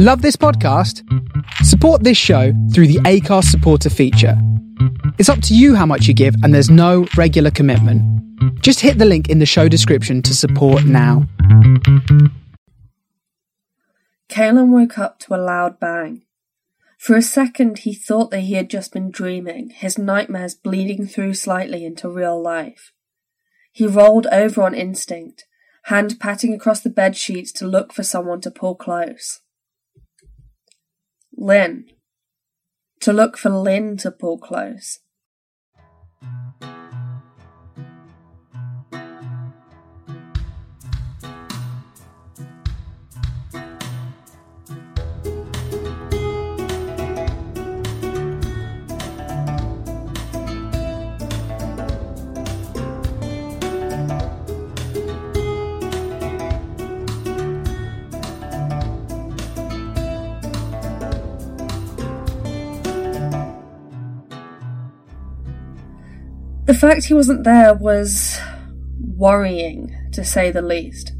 Love this podcast? Support this show through the Acast supporter feature. It's up to you how much you give, and there's no regular commitment. Just hit the link in the show description to support now. Caelan woke up to a loud bang. For a second, he thought that he had just been dreaming, his nightmares bleeding through slightly into real life. He rolled over on instinct, hand patting across the bed sheets to look for someone to pull close. Lynn. To look for Lynn to pull close. Fact he wasn't there was worrying, to say the least.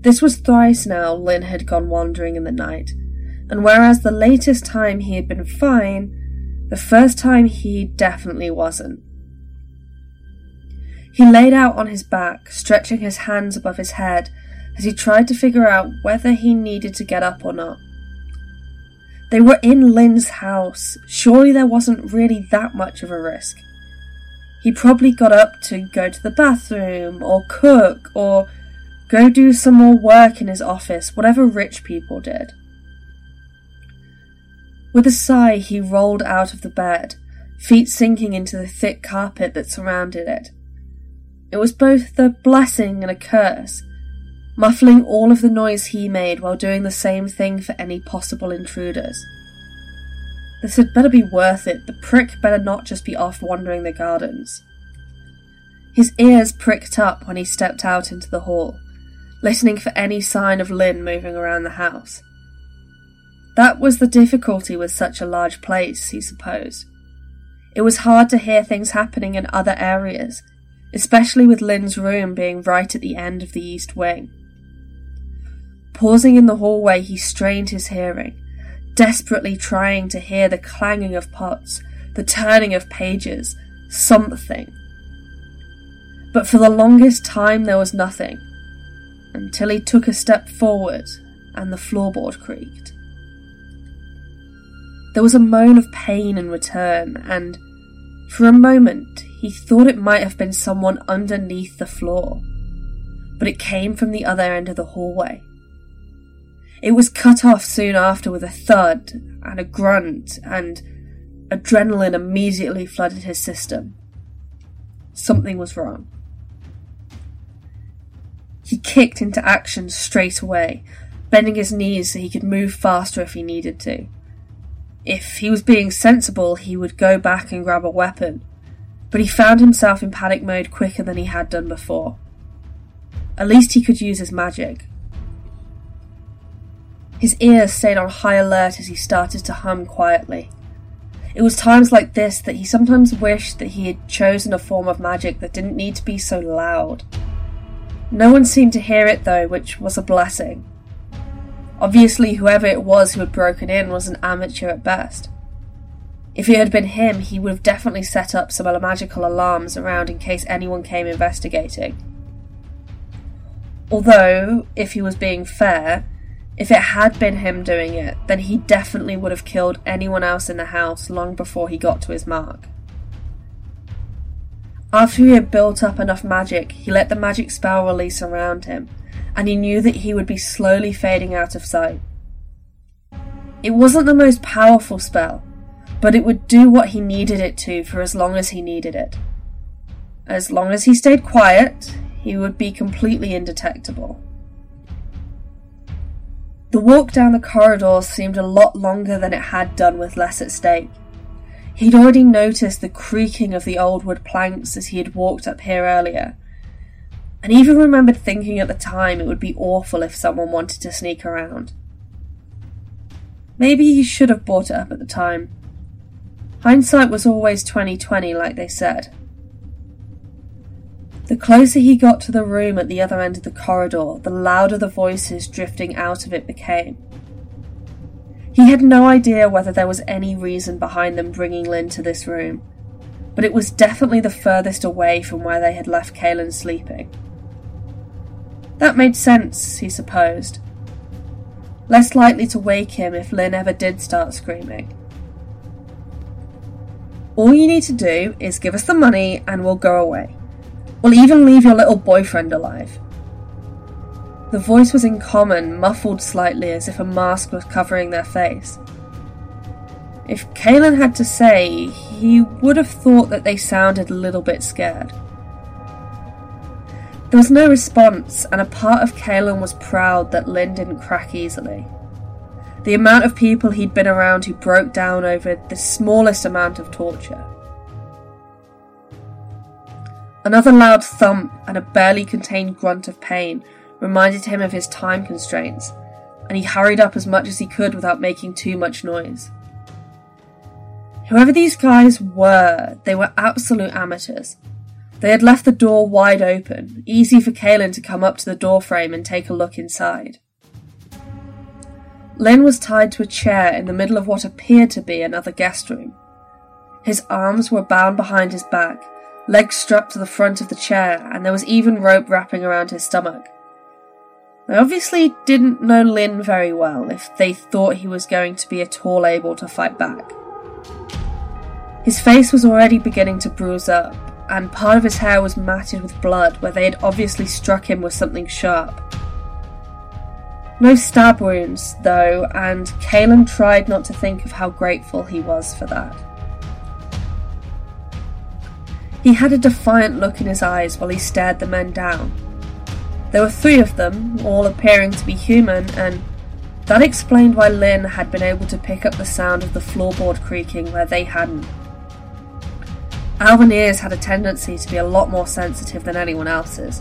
This was thrice now Lynn had gone wandering in the night, and whereas the latest time he had been fine, the first time he definitely wasn't. He laid out on his back, stretching his hands above his head as he tried to figure out whether he needed to get up or not. They were in Lynn's house. Surely there wasn't really that much of a risk. He probably got up to go to the bathroom, or cook, or go do some more work in his office, whatever rich people did. With a sigh, he rolled out of the bed, feet sinking into the thick carpet that surrounded it. It was both a blessing and a curse, muffling all of the noise he made while doing the same thing for any possible intruders. This had better be worth it. The prick better not just be off wandering the gardens. His ears pricked up when he stepped out into the hall, listening for any sign of Lynn moving around the house. That was the difficulty with such a large place, he supposed. It was hard to hear things happening in other areas, especially with Lynn's room being right at the end of the east wing. Pausing in the hallway, he strained his hearing, desperately trying to hear the clanging of pots, the turning of pages, something. But for the longest time there was nothing, until he took a step forward and the floorboard creaked. There was a moan of pain in return, and for a moment he thought it might have been someone underneath the floor, but it came from the other end of the hallway. It was cut off soon after with a thud and a grunt, and adrenaline immediately flooded his system. Something was wrong. He kicked into action straight away, bending his knees so he could move faster if he needed to. If he was being sensible, he would go back and grab a weapon, but he found himself in panic mode quicker than he had done before. At least he could use his magic. His ears stayed on high alert as he started to hum quietly. It was times like this that he sometimes wished that he had chosen a form of magic that didn't need to be so loud. No one seemed to hear it though, which was a blessing. Obviously, whoever it was who had broken in was an amateur at best. If it had been him, he would have definitely set up some magical alarms around in case anyone came investigating. Although, if he was being fair, if it had been him doing it, then he definitely would have killed anyone else in the house long before he got to his mark. After he had built up enough magic, he let the magic spell release around him, and he knew that he would be slowly fading out of sight. It wasn't the most powerful spell, but it would do what he needed it to for as long as he needed it. As long as he stayed quiet, he would be completely indetectable. The walk down the corridor seemed a lot longer than it had done with less at stake. He'd already noticed the creaking of the old wood planks as he had walked up here earlier, and even remembered thinking at the time it would be awful if someone wanted to sneak around. Maybe he should have brought it up at the time. Hindsight was always 2020, like they said. The closer he got to the room at the other end of the corridor, the louder the voices drifting out of it became. He had no idea whether there was any reason behind them bringing Lynn to this room, but it was definitely the furthest away from where they had left Kalen sleeping. That made sense, he supposed. Less likely to wake him if Lynn ever did start screaming. All you need to do is give us the money and we'll go away. We'll even leave your little boyfriend alive. The voice was in common, muffled slightly as if a mask was covering their face. If Kalen had to say, he would have thought that they sounded a little bit scared. There was no response, and a part of Kalen was proud that Lynn didn't crack easily. The amount of people he'd been around who broke down over the smallest amount of torture. Another loud thump and a barely contained grunt of pain reminded him of his time constraints, and he hurried up as much as he could without making too much noise. Whoever these guys were, they were absolute amateurs. They had left the door wide open, easy for Kalen to come up to the doorframe and take a look inside. Lynn was tied to a chair in the middle of what appeared to be another guest room. His arms were bound behind his back, legs strapped to the front of the chair, and there was even rope wrapping around his stomach. They obviously didn't know Lynn very well if they thought he was going to be at all able to fight back. His face was already beginning to bruise up, and part of his hair was matted with blood where they had obviously struck him with something sharp. No stab wounds, though, and Kalen tried not to think of how grateful he was for that. He had a defiant look in his eyes while he stared the men down. There were three of them, all appearing to be human, and that explained why Lynn had been able to pick up the sound of the floorboard creaking where they hadn't. Elven ears had a tendency to be a lot more sensitive than anyone else's.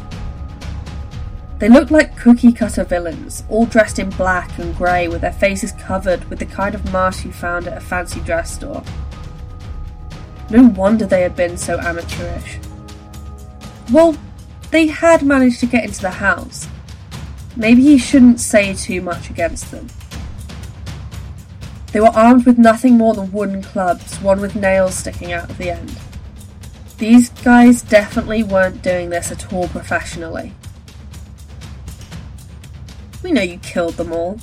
They looked like cookie cutter villains, all dressed in black and grey with their faces covered with the kind of mask you found at a fancy dress store. No wonder they had been so amateurish. Well, they had managed to get into the house. Maybe he shouldn't say too much against them. They were armed with nothing more than wooden clubs, one with nails sticking out of the end. These guys definitely weren't doing this at all professionally. We know you killed them all.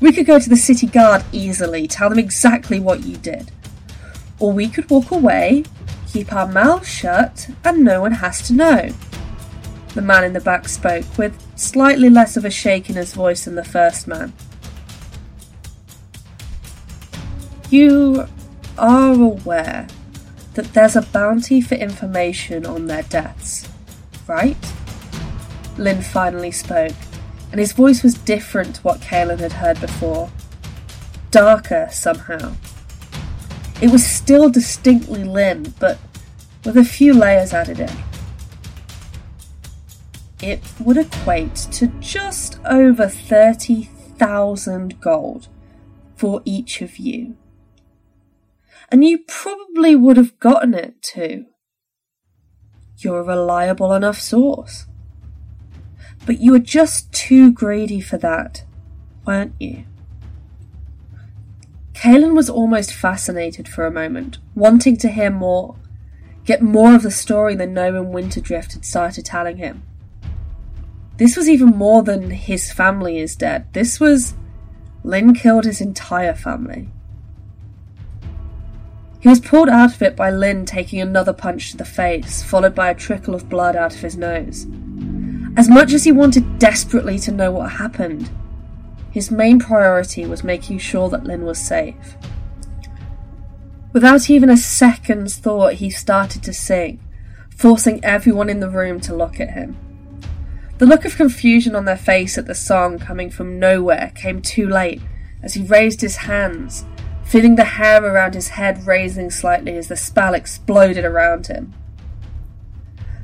We could go to the city guard easily, tell them exactly what you did. Or we could walk away, keep our mouths shut, and no one has to know. The man in the back spoke, with slightly less of a shake in his voice than the first man. You are aware that there's a bounty for information on their deaths, right? Lynn finally spoke, and his voice was different to what Kalen had heard before. Darker, somehow. It was still distinctly Lynn, but with a few layers added in. It would equate to just over 30,000 gold for each of you and you probably would have gotten it too. You're a reliable enough source. But you were just too greedy for that, weren't you? Kalen was almost fascinated for a moment, wanting to hear more, get more of the story than Noman Winterdrift had started telling him. This was even more than his family is dead. This was Lynn killed his entire family. He was pulled out of it by Lynn taking another punch to the face, followed by a trickle of blood out of his nose. As much as he wanted desperately to know what happened, his main priority was making sure that Lynn was safe. Without even a second's thought, he started to sing, forcing everyone in the room to look at him. The look of confusion on their face at the song coming from nowhere came too late as he raised his hands feeling the hair around his head raising slightly as the spell exploded around him.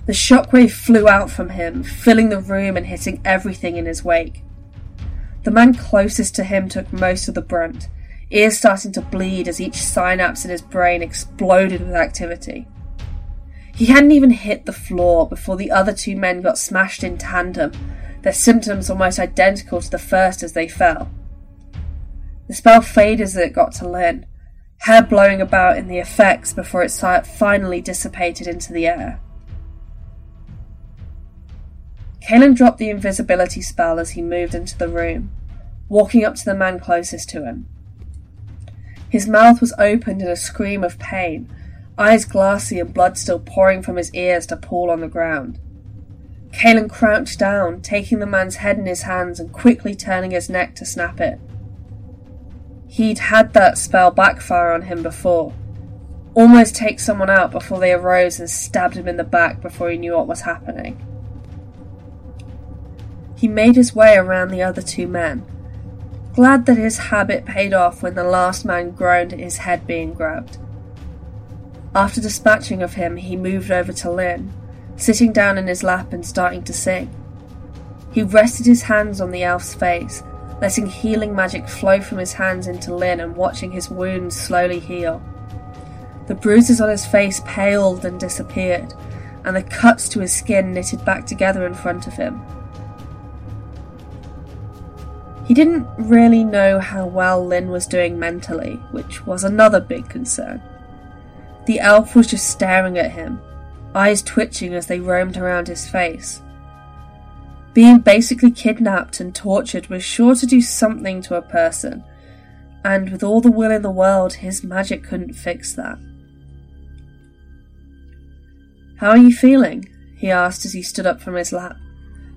The shockwave flew out from him, filling the room and hitting everything in his wake. The man closest to him took most of the brunt, ears starting to bleed as each synapse in his brain exploded with activity. He hadn't even hit the floor before the other two men got smashed in tandem, their symptoms almost identical to the first as they fell. The spell faded as it got to Lynn, hair blowing about in the effects before it finally dissipated into the air. Kalen dropped the invisibility spell as he moved into the room, walking up to the man closest to him. His mouth was opened in a scream of pain, eyes glassy and blood still pouring from his ears to pool on the ground. Kalen crouched down, taking the man's head in his hands and quickly turning his neck to snap it. He'd had that spell backfire on him before. Almost take someone out before they arose and stabbed him in the back before he knew what was happening. He made his way around the other two men, glad that his habit paid off when the last man groaned at his head being grabbed. After dispatching of him, he moved over to Lynn, sitting down in his lap and starting to sing. He rested his hands on the elf's face, letting healing magic flow from his hands into Lynn and watching his wounds slowly heal. The bruises on his face paled and disappeared, and the cuts to his skin knitted back together in front of him. He didn't really know how well Lynn was doing mentally, which was another big concern. The elf was just staring at him, eyes twitching as they roamed around his face. Being basically kidnapped and tortured was sure to do something to a person, and with all the will in the world, his magic couldn't fix that. How are you feeling? he asked as he stood up from his lap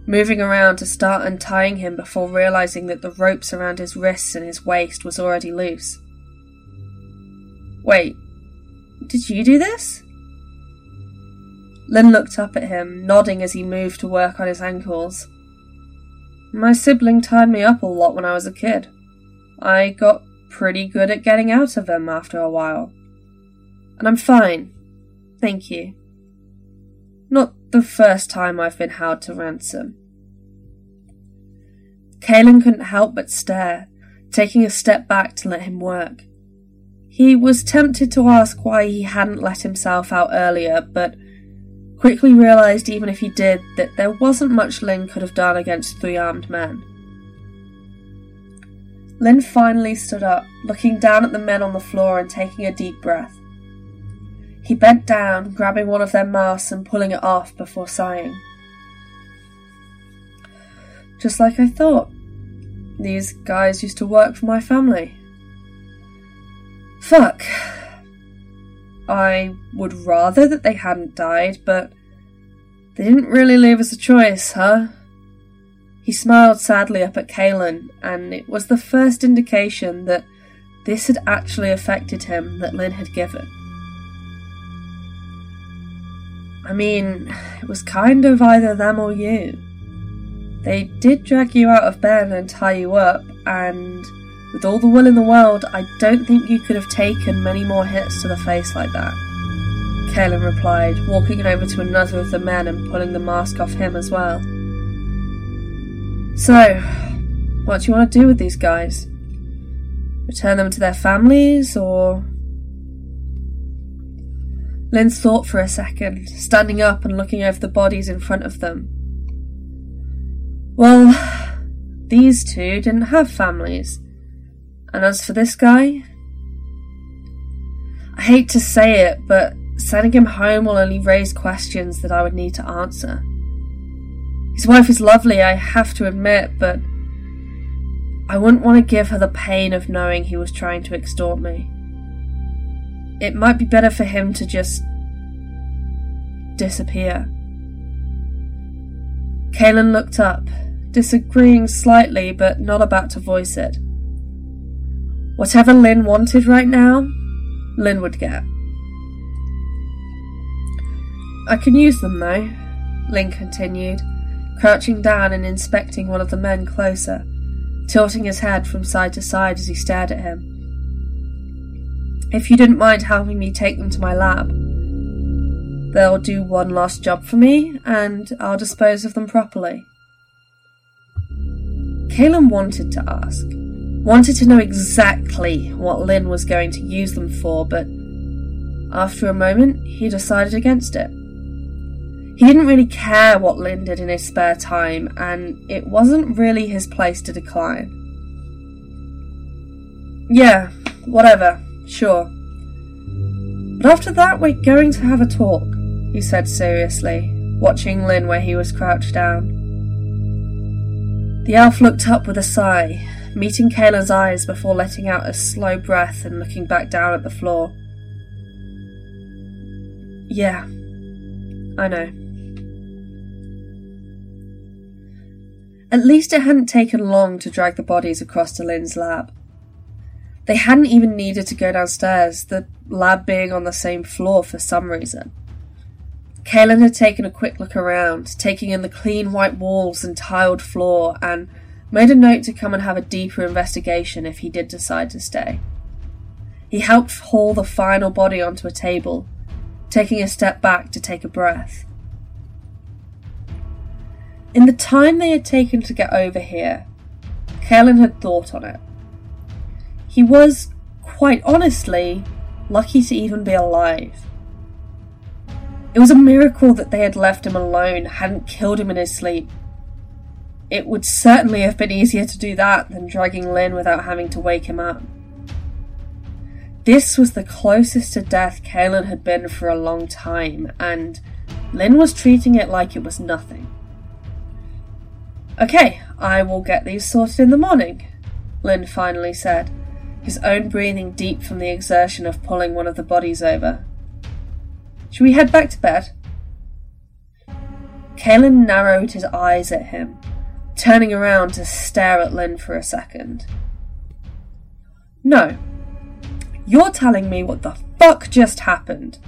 moving around to start untying him before realizing that the ropes around his wrists and his waist was already loose. Wait, did you do this? Lynn looked up at him, nodding as he moved to work on his ankles. My sibling tied me up a lot when I was a kid. I got pretty good at getting out of them after a while. And I'm fine. Thank you. Not the first time I've been held to ransom. Kalen couldn't help but stare, taking a step back to let him work. He was tempted to ask why he hadn't let himself out earlier, but quickly realised even if he did that there wasn't much Lynn could have done against three armed men. Lynn finally stood up, looking down at the men on the floor and taking a deep breath. He bent down, grabbing one of their masks and pulling it off before sighing. Just like I thought. These guys used to work for my family. Fuck. I would rather that they hadn't died, but they didn't really leave us a choice, huh? He smiled sadly up at Kalen, and it was the first indication that this had actually affected him that Lynn had given. I mean, it was kind of either them or you. They did drag you out of bed and tie you up, and with all the will in the world, I don't think you could have taken many more hits to the face like that. Kalen replied, walking over to another of the men and pulling the mask off him as well. So, what do you want to do with these guys? Return them to their families, or Lynn thought for a second, standing up and looking over the bodies in front of them. Well, these two didn't have families. And as for this guy, I hate to say it, but sending him home will only raise questions that I would need to answer. His wife is lovely, I have to admit, but I wouldn't want to give her the pain of knowing he was trying to extort me. It might be better for him to just disappear. Kalen looked up, disagreeing slightly but not about to voice it. Whatever Lynn wanted right now, Lynn would get. I can use them though, Lynn continued, crouching down and inspecting one of the men closer, tilting his head from side to side as he stared at him. If you didn't mind helping me take them to my lab, they'll do one last job for me, and I'll dispose of them properly. Kalen wanted to ask, wanted to know exactly what Lynn was going to use them for, but after a moment, he decided against it. He didn't really care what Lynn did in his spare time, and it wasn't really his place to decline. Yeah, whatever, sure. But after that, we're going to have a talk, he said seriously, watching Lynn where he was crouched down. The elf looked up with a sigh, meeting Kaylin's eyes before letting out a slow breath and looking back down at the floor. Yeah, I know. At least it hadn't taken long to drag the bodies across to Lynn's lab. They hadn't even needed to go downstairs, the lab being on the same floor for some reason. Kaelin had taken a quick look around, taking in the clean white walls and tiled floor, and made a note to come and have a deeper investigation if he did decide to stay. He helped haul the final body onto a table, taking a step back to take a breath. In the time they had taken to get over here, Kaelin had thought on it. He was, quite honestly, lucky to even be alive. It was a miracle that they had left him alone, hadn't killed him in his sleep, it would certainly have been easier to do that than dragging Lynn without having to wake him up. This was the closest to death Kaelin had been for a long time, and Lynn was treating it like it was nothing. Okay, I will get these sorted in the morning, Lynn finally said, his own breathing deep from the exertion of pulling one of the bodies over. Should we head back to bed? Kaelin narrowed his eyes at him, turning around to stare at Lynn for a second. No. You're telling me what the fuck just happened.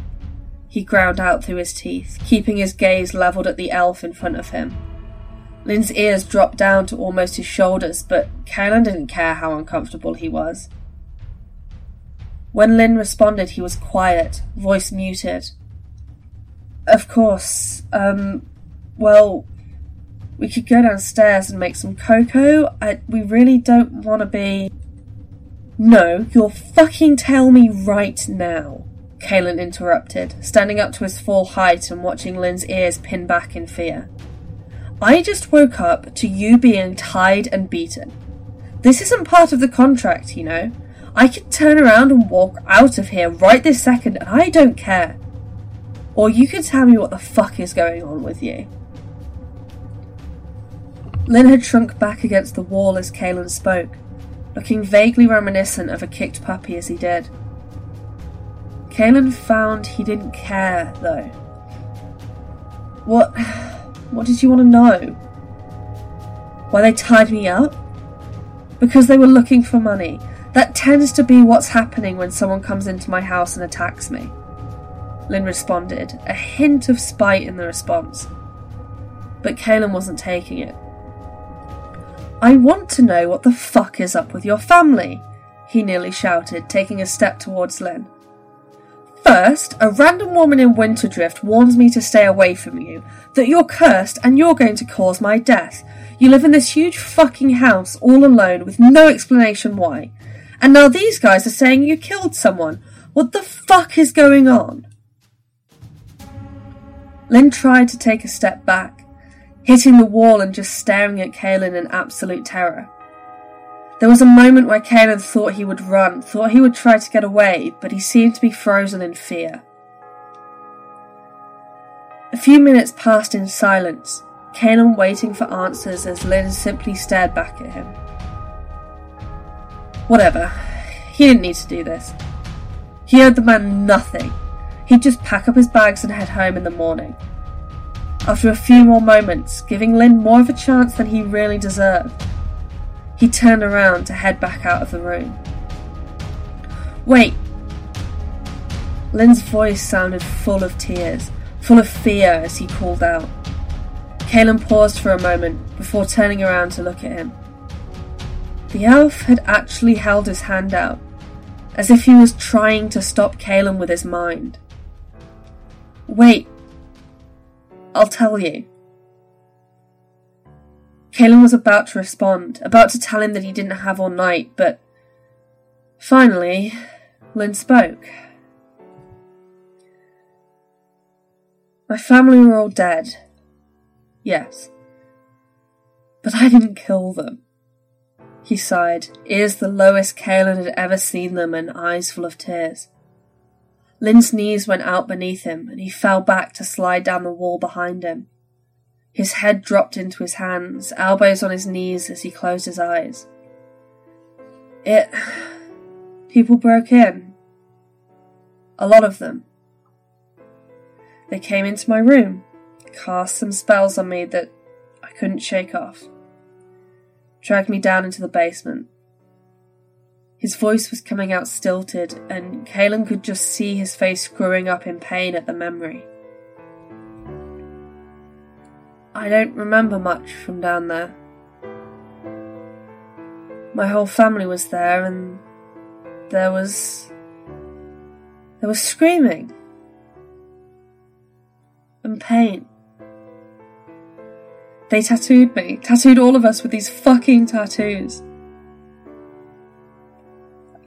He ground out through his teeth, keeping his gaze levelled at the elf in front of him. Lynn's ears dropped down to almost his shoulders, but Kaelin didn't care how uncomfortable he was. When Lynn responded, he was quiet, voice muted. Of course, um, well, we could go downstairs and make some cocoa. I, we really don't want to be. No, you'll fucking tell me right now, Kaelin interrupted, standing up to his full height and watching Lynn's ears pin back in fear. I just woke up to you being tied and beaten. This isn't part of the contract, you know. I could turn around and walk out of here right this second and I don't care. Or you could tell me what the fuck is going on with you. Lynn had shrunk back against the wall as Kaelin spoke, looking vaguely reminiscent of a kicked puppy as he did. Kaelin found he didn't care, though. What. what did you want to know? Why they tied me up? Because they were looking for money. That tends to be what's happening when someone comes into my house and attacks me. Lynn responded, a hint of spite in the response. But Kaelin wasn't taking it. I want to know what the fuck is up with your family, he nearly shouted, taking a step towards Lynn. First, a random woman in Winterdrift warns me to stay away from you, that you're cursed and you're going to cause my death. You live in this huge fucking house all alone with no explanation why. And now these guys are saying you killed someone. What the fuck is going on? Lynn tried to take a step back, hitting the wall and just staring at Kaelin in absolute terror. There was a moment where Kaelin thought he would run, thought he would try to get away, but he seemed to be frozen in fear. A few minutes passed in silence, Kaelin waiting for answers as Lynn simply stared back at him. Whatever. He didn't need to do this. He owed the man nothing. He'd just pack up his bags and head home in the morning after a few more moments, giving Lynn more of a chance than he really deserved. He turned around to head back out of the room. Wait! Lynn's voice sounded full of tears, full of fear as he called out. Kaelin paused for a moment before turning around to look at him. The elf had actually held his hand out, as if he was trying to stop Kaelin with his mind. Wait, I'll tell you. Kaelin was about to respond, about to tell him that he didn't have all night, but finally, Lynn spoke. My family were all dead. Yes. But I didn't kill them. He sighed, ears the lowest Kaelin had ever seen them and eyes full of tears. Lynn's knees went out beneath him and he fell back to slide down the wall behind him. His head dropped into his hands, elbows on his knees as he closed his eyes. It. People broke in. A lot of them. They came into my room, cast some spells on me that I couldn't shake off, dragged me down into the basement. His voice was coming out stilted, and Kaelin could just see his face screwing up in pain at the memory. I don't remember much from down there. My whole family was there, and there was. there was screaming. And pain. They tattooed me, tattooed all of us with these fucking tattoos.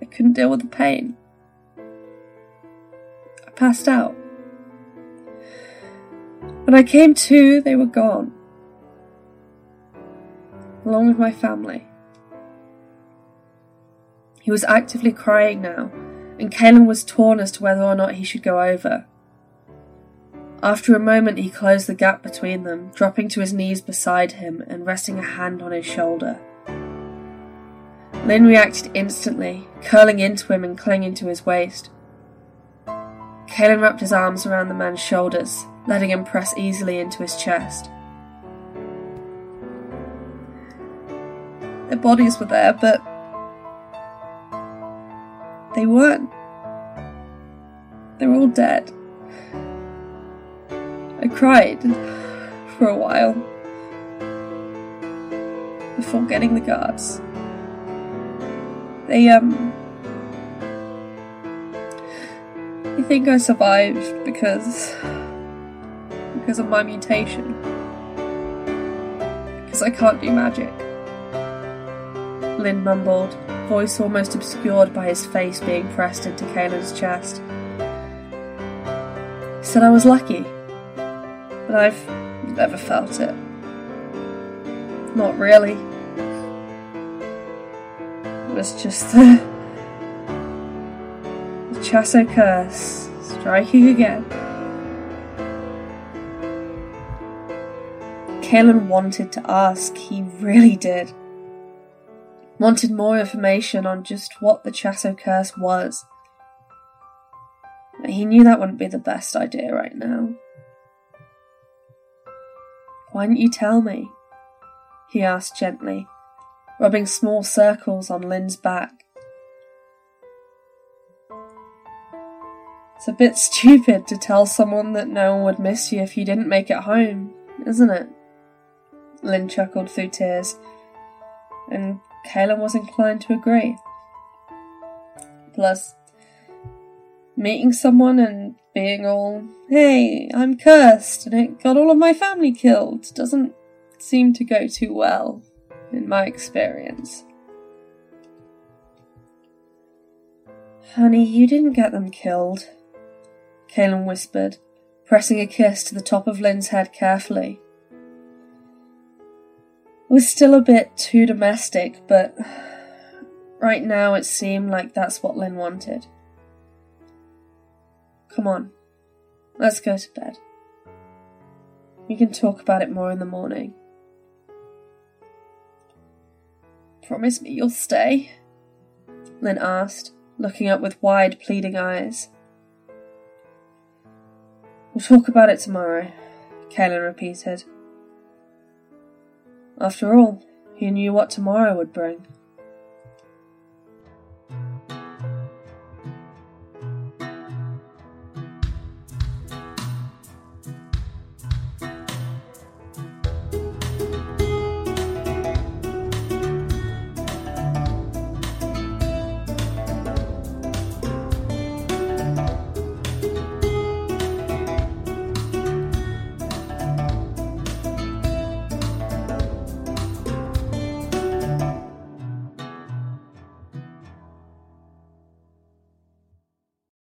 I couldn't deal with the pain. I passed out. When I came to, they were gone. Along with my family. He was actively crying now, and Kaelin was torn as to whether or not he should go over. After a moment, he closed the gap between them, dropping to his knees beside him and resting a hand on his shoulder. Lynn reacted instantly, curling into him and clinging to his waist. Kaelin wrapped his arms around the man's shoulders, letting him press easily into his chest. Their bodies were there, but they weren't. They were all dead. I cried for a while before getting the guards. They, um. I think I survived because because of my mutation. Because I can't do magic. Lynn mumbled, voice almost obscured by his face being pressed into Kaelin's chest. He said I was lucky, but I've never felt it. Not really. It was just the, the Chasso curse striking again. Kaelin wanted to ask, he really did. Wanted more information on just what the Chasso curse was. But he knew that wouldn't be the best idea right now. Why didn't you tell me? He asked gently, rubbing small circles on Lynn's back. It's a bit stupid to tell someone that no one would miss you if you didn't make it home, isn't it? Lynn chuckled through tears, and Kaelin was inclined to agree. Plus, meeting someone and being all, hey, I'm cursed and it got all of my family killed doesn't seem to go too well, in my experience. Honey, you didn't get them killed, Kaelin whispered, pressing a kiss to the top of Lynn's head carefully It was still a bit too domestic, but right now it seemed like that's what Lynn wanted. Come on, let's go to bed. We can talk about it more in the morning. Promise me you'll stay? Lynn asked, looking up with wide, pleading eyes. We'll talk about it tomorrow, Kaelin repeated. After all, he knew what tomorrow would bring.